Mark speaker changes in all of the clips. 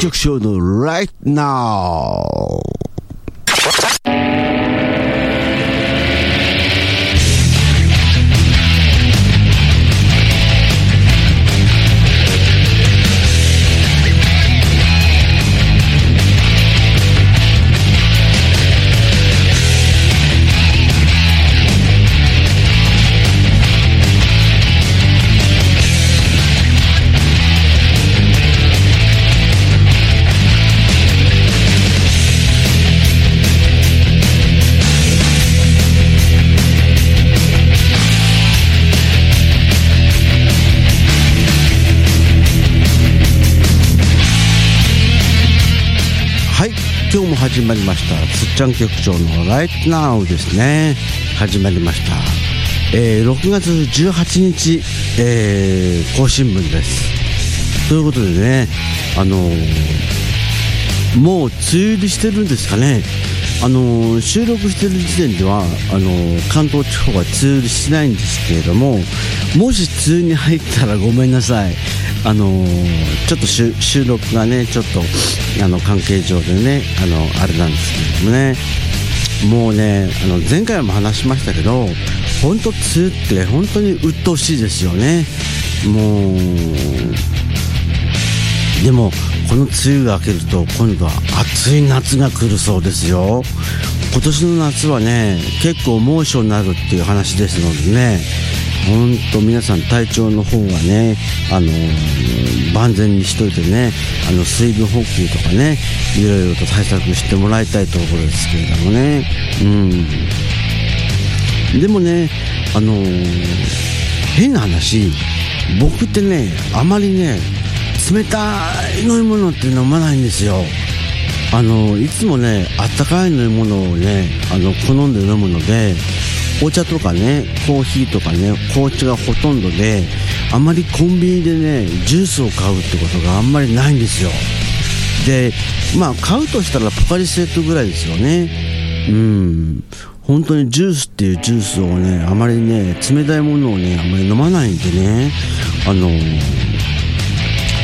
Speaker 1: 曲ショーの Right Now はい。今日も始まりました。つっちゃん局長の Right Now ですね。始まりました、えー、6月18日、えー、更新分です。ということでねあのーもう梅雨入りしてるんですかね。あのー収録してる時点ではあのー関東地方は梅雨入りしないんですけれどももし梅雨に入ったらごめんなさい。あのーちょっと収録がねちょっとあの関係上でねあのあれなんですけどもね。もうねあの前回も話しましたけど本当梅雨って本当に鬱陶しいですよね。もうでもこの梅雨が明けると今度は暑い夏が来るそうですよ。今年の夏はね結構猛暑になるっていう話ですのでね。本当皆さん体調の方はねあの万全にしといてねあの水分補給とかねいろいろと対策してもらいたいところですけれどもね。うん。でもねあの変な話僕ってねあまりね冷たい飲み物って飲まないんですよ。あのいつもねあったかい飲み物をねあの好んで飲むのでお茶とかねコーヒーとかね紅茶がほとんどであまりコンビニでねジュースを買うってことがあんまりないんですよ。でまあ買うとしたらポカリスエットぐらいですよね。うん。本当にジュースっていうジュースをねあまりね冷たいものをねあまり飲まないんでね。あの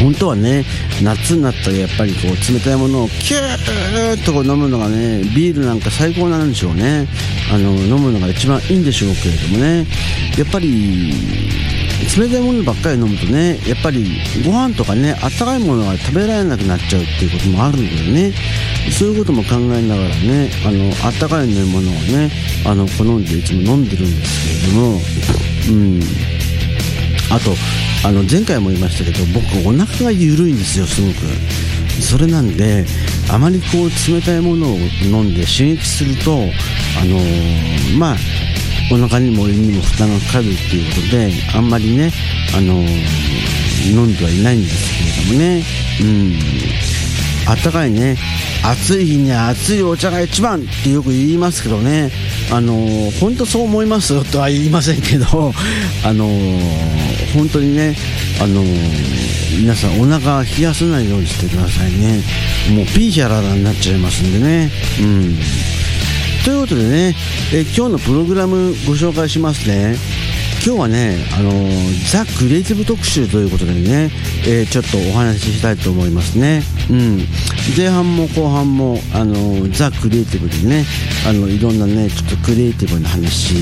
Speaker 1: 本当はね夏になったらやっぱりこう冷たいものをキューッとこう飲むのがねビールなんか最高なんでしょうね。あの飲むのが一番いいんでしょうけれどもね。やっぱり冷たいものばっかり飲むとねやっぱりご飯とかねあったかいものが食べられなくなっちゃうっていうこともあるんだよね。そういうことも考えながらねあのあったかい飲み物をねあの好んでいつも飲んでるんですけれども。うん。あとあの前回も言いましたけど僕お腹が緩いんですよすごく。それなんであまりこう冷たいものを飲んで刺激するとあのーまあお腹にも胃にも負担がかかるっていうことであんまりねあのー飲んではいないんですけれどもね。うん。あったかいね。暑い日には熱いお茶が一番ってよく言いますけどね。あの本当そう思いますよとは言いませんけど あの本当にねあの皆さんお腹冷やさないようにしてくださいね。もうピーヒャララになっちゃいますんでね。うん。ということでね、え今日のプログラムご紹介しますね。今日はね、あのザ・クリエイティブ特集ということでね、えーちょっとお話ししたいと思いますね。うん。前半も後半も、あのザ・クリエイティブでね、あの、いろんなね、ちょっとクリエイティブな話、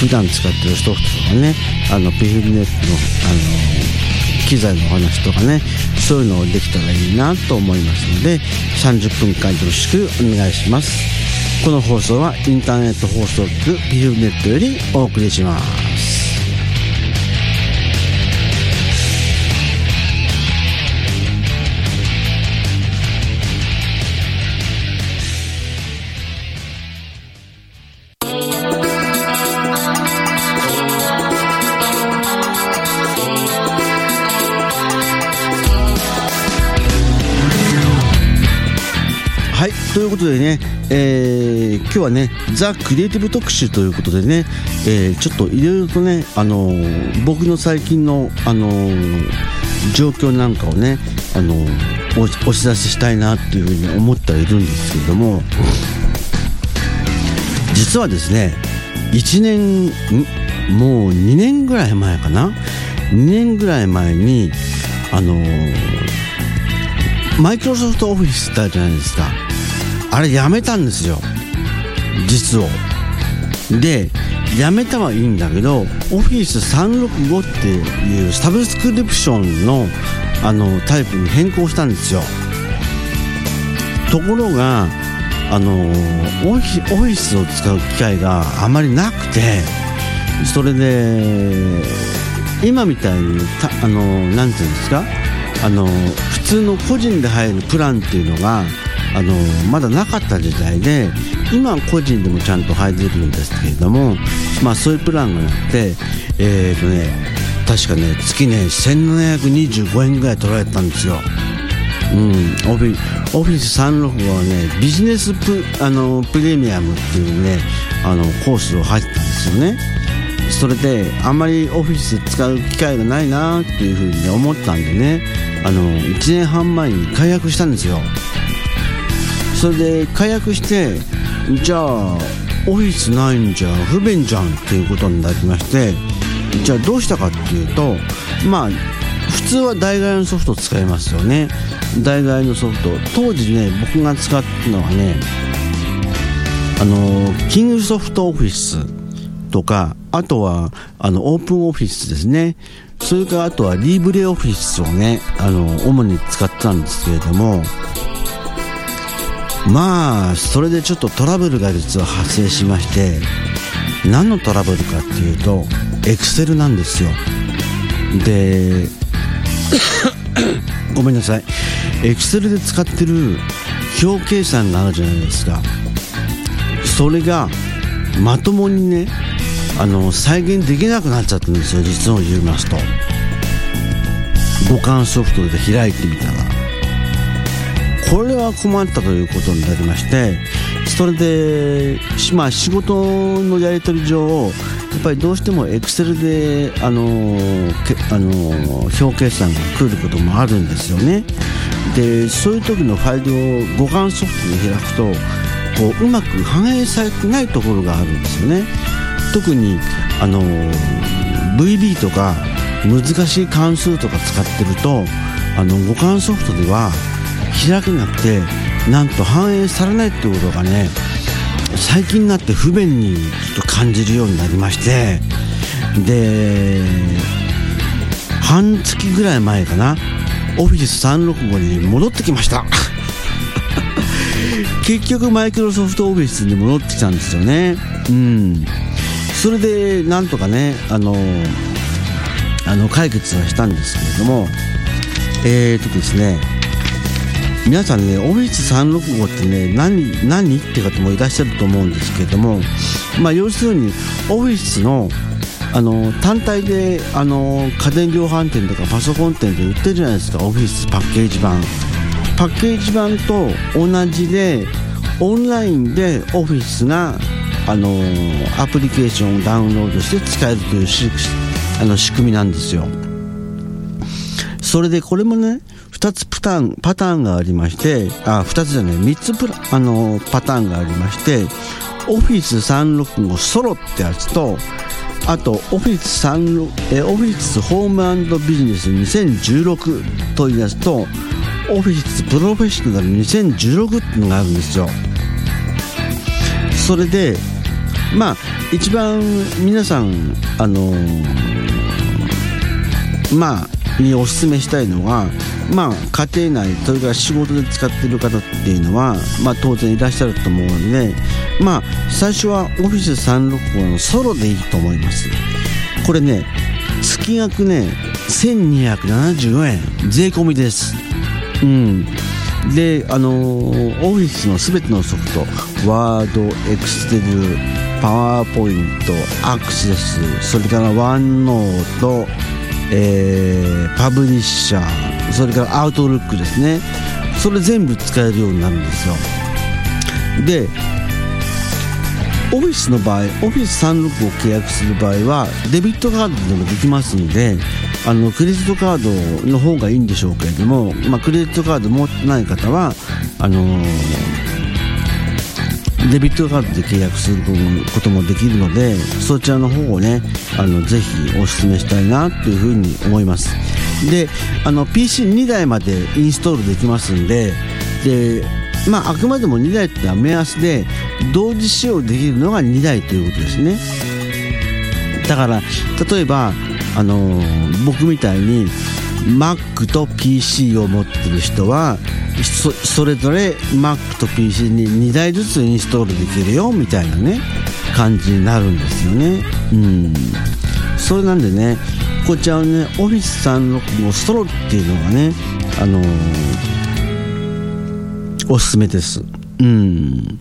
Speaker 1: 普段使ってるソフトとかね、あの、ピフルネットの、あの機材のお話とかね、そういうのをできたらいいなと思いますので、30分間よろしくお願いします。この放送はインターネット放送局ピフルネットよりお送りします。今日はね、ザ・クリエイティブ特集ということでね、えーちょっといろいろとね、あのー僕の最近の、あのー状況なんかをね、あのーおお知らせしたいなっていうふうに思ってはいるんですけれども、実はですね、1年、んもう2年ぐらい前かな、2年ぐらい前に、あのーマイクロソフトオフィスってあるじゃないですか。あれやめたんですよ。実を。でやめたはいいんだけど Office365 っていうサブスクリプションのあのタイプに変更したんですよ。ところがあのオフィスを使う機会があまりなくてそれで今みたいにたあのなんていうんですか？あの普通の個人で入るプランっていうのがあのまだなかった時代で今は個人でもちゃんと入れるんですけれども、まあ、そういうプランがあってえっ、ー、とね確かね月ね1725円ぐらい取られたんですよ。うん、オフィオフィス365はねビジネスプあのプレミアムっていうねあのコースを入ったんですよねそれであんまりオフィス使う機会がないなっていうふうに思ったんでねあの1年半前に解約したんですよそれで解約してじゃあオフィスないんじゃ不便じゃんっていうことになりましてじゃあどうしたかっていうとまあ普通は代替のソフト使いますよね。代替のソフト。当時ね僕が使ったのはねあのキングソフトオフィスとかあとはあのオープンオフィスですね。それからあとはリーブレオフィスをねあの主に使ってたんですけれどもまあそれでちょっとトラブルが実は発生しまして何のトラブルかっていうとエクセルなんですよ。で ごめんなさい。エクセルで使ってる表計算があるじゃないですか。それがまともにねあの再現できなくなっちゃったんですよ。実を言いますと。互換ソフトで開いてみたらこれは困ったということになりましてそれで、まあ、仕事のやり取り上やっぱりどうしてもエクセルであのあの表計算が来ることもあるんですよね。でそういう時のファイルを互換ソフトで開くとこううまく反映されてないところがあるんですよね。特にあの VB とか難しい関数とか使ってるとあの互換ソフトでは開けなくてなんと反映されないってことがね最近になって不便にちょっと感じるようになりましてで半月ぐらい前かなオフィス365に戻ってきました。結局マイクロソフトオフィスに戻ってきたんですよね。うん。それでなんとかねあのあの解決はしたんですけれどもえーとですね皆さんね、オフィス365ってね、何、何って方もいらっしゃると思うんですけれども、まあ、要するに、オフィスの、あの、単体で、あの、家電量販店とかパソコン店で売ってるじゃないですか、オフィスパッケージ版。パッケージ版と同じで、オンラインでオフィスが、あの、アプリケーションをダウンロードして使えるというあの仕組みなんですよ。それでこれもね、2つパターンパターンがありましてあ2つじゃない3つプラあのパターンがありましてオフィス365ソロってやつとあとオフィス3えオフィスホームビジネス2016というやつとオフィスプロフェッショナル2016っていうのがあるんですよ。それでまあ一番皆さんあのまあにお勧めしたいのは、まあ、家庭内それから仕事で使っている方っていうのは、まあ、当然いらっしゃると思うので、まあ、最初は Office365 のソロでいいと思います。これね月額ね1274円。税込みです。うん。であのー、オフィスのすべてのソフトワードエクステルパワーポイントアクセスそれからワンノートえー、パブリッシャーそれからアウトルックですね。それ全部使えるようになるんですよ。でオフィスの場合オフィス36を契約する場合はデビットカードでもできますんであのクレジットカードの方がいいんでしょうけれども、まあ、クレジットカード持ってない方はあのーデビットカードで契約することもできるのでそちらの方をねあのぜひお勧めしたいなというふうに思います。であの PC2 台までインストールできますんででまあ、あくまでも2台ってのは目安で同時使用できるのが2台ということですね。だから例えば、あの、僕みたいに Mac と PC を持ってる人はそそれぞれ Mac と PC に2台ずつインストールできるよみたいなね感じになるんですよねうんそれなんでねこちらのね Office365 ストロっていうのがねあのーおすすめです。うん。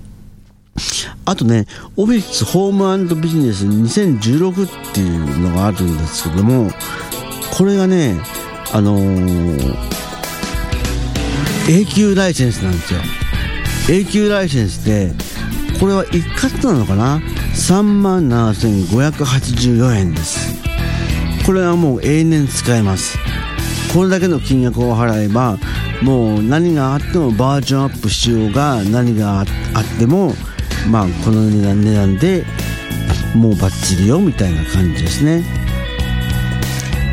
Speaker 1: あとね、オフィスホームビジネス2016っていうのがあるんですけども、これがね、あのー、永久ライセンスなんですよ。永久ライセンスで、これは一括なのかな ?3 万7584円です。これはもう永年使えます。これだけの金額を払えば、もう何があってもバージョンアップしようが何があってもまあこの値段値段でもうバッチリよみたいな感じですね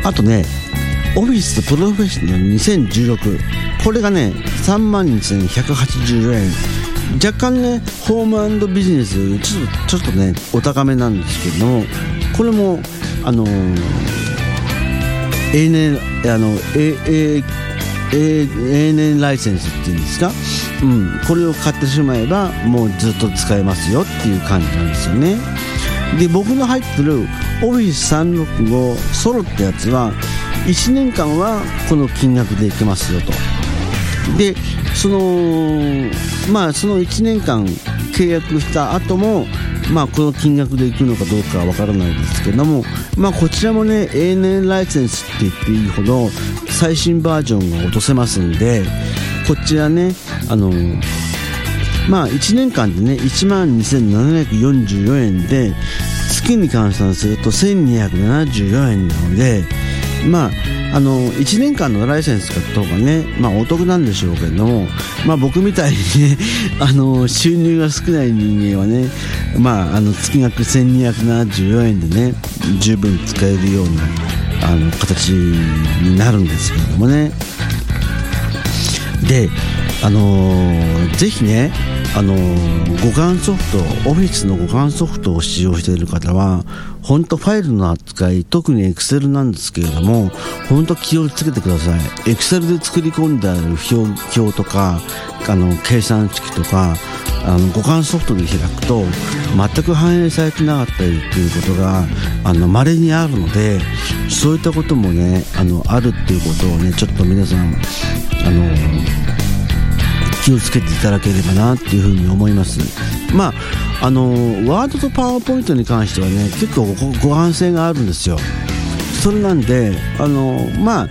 Speaker 1: あとねオフィスプロフェッショナル2016これがね3万2180円。若干ねホームビジネスちょっとちょっとねお高めなんですけどもこれもあのー、永年あのええ永年ライセンスっていうんですか、うん、これを買ってしまえばもうずっと使えますよっていう感じなんですよね。で僕の入ってる Office365 ソロってやつは1年間はこの金額でいけますよと。でそのまあその1年間契約した後もまあ、この金額でいくのかどうかは分からないですけども、まあ、こちらもね永年ライセンスって言っていいほど最新バージョンが落とせますんでこちらねあのまあ1年間でね1万2744円で月に換算すると1274円なのでまああの1年間のライセンス買った方がね、まあ、お得なんでしょうけども、まあ、僕みたいにね あの収入が少ない人間はね、まあ、あの月額1274円でね十分使えるようなあの形になるんですけれどもね。であのー、ぜひねあの互換ソフトオフィスの互換ソフトを使用している方は本当ファイルの扱い特に Excel なんですけれども本当気をつけてください。Excel で作り込んである表表とかあの計算式とかあの互換ソフトで開くと全く反映されてなかったりということがあの稀にあるのでそういったこともねあのあるっていうことをねちょっと皆さんあの気をつけていただければなっていうふうに思います。まああのワードとパワーポイントに関してはね結構ご安性があるんですよ。それなんであのまあ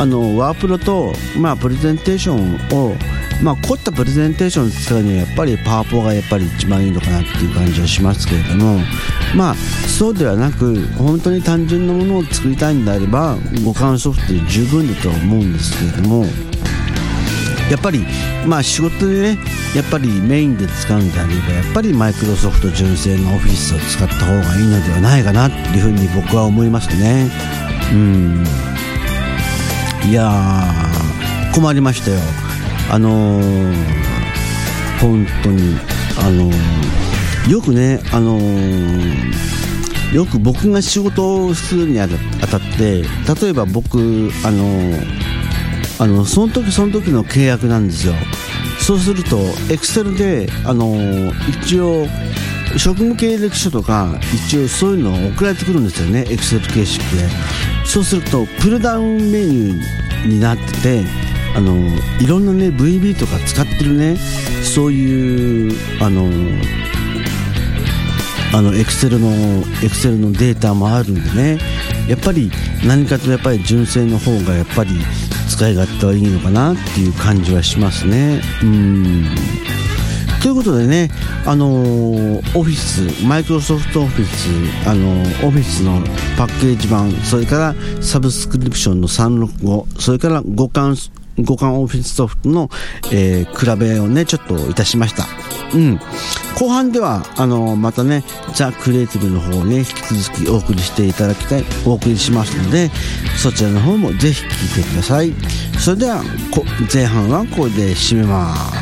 Speaker 1: あのワープロと、まあ、プレゼンテーションをまあ、凝ったプレゼンテーションを使うにはやっぱりパワポがやっぱり一番いいのかなっていう感じはしますけれどもまあそうではなく本当に単純なものを作りたいんであれば互換ソフトで十分だと思うんですけれどもやっぱり、まあ、仕事でねやっぱりメインで使うんであればやっぱりマイクロソフト純正のオフィスを使った方がいいのではないかなっていうふうに僕は思いますね。うん。いや困りましたよ。あのー、本当にあのー、よくねあのー、よく僕が仕事をするにあたって例えば僕あのあのその時その時の契約なんですよ。そうするとエクセルであの一応職務経歴書とか一応そういうのを送られてくるんですよね。エクセル形式で。そうするとプルダウンメニューになっててあのいろんなね VB とか使ってるねそういうあのあのエクセルのエクセルのデータもあるんでね。やっぱり何かとやっぱり純正の方がやっぱり使い勝手はいいのかなっていう感じはしますね。うんということでね、あのー、オフィス、マイクロソフトオフィス、あのー、オフィスのパッケージ版、それからサブスクリプションの365、それから互換互換オフィスソフトの、えー、比べをね、ちょっといたしました。うん。後半では、あの、またね、ザ・クリエイティブの方をね、引き続きお送りしていただきたい、お送りしますので、そちらの方もぜひ聴いてください。それでは、前半はこれで締めます。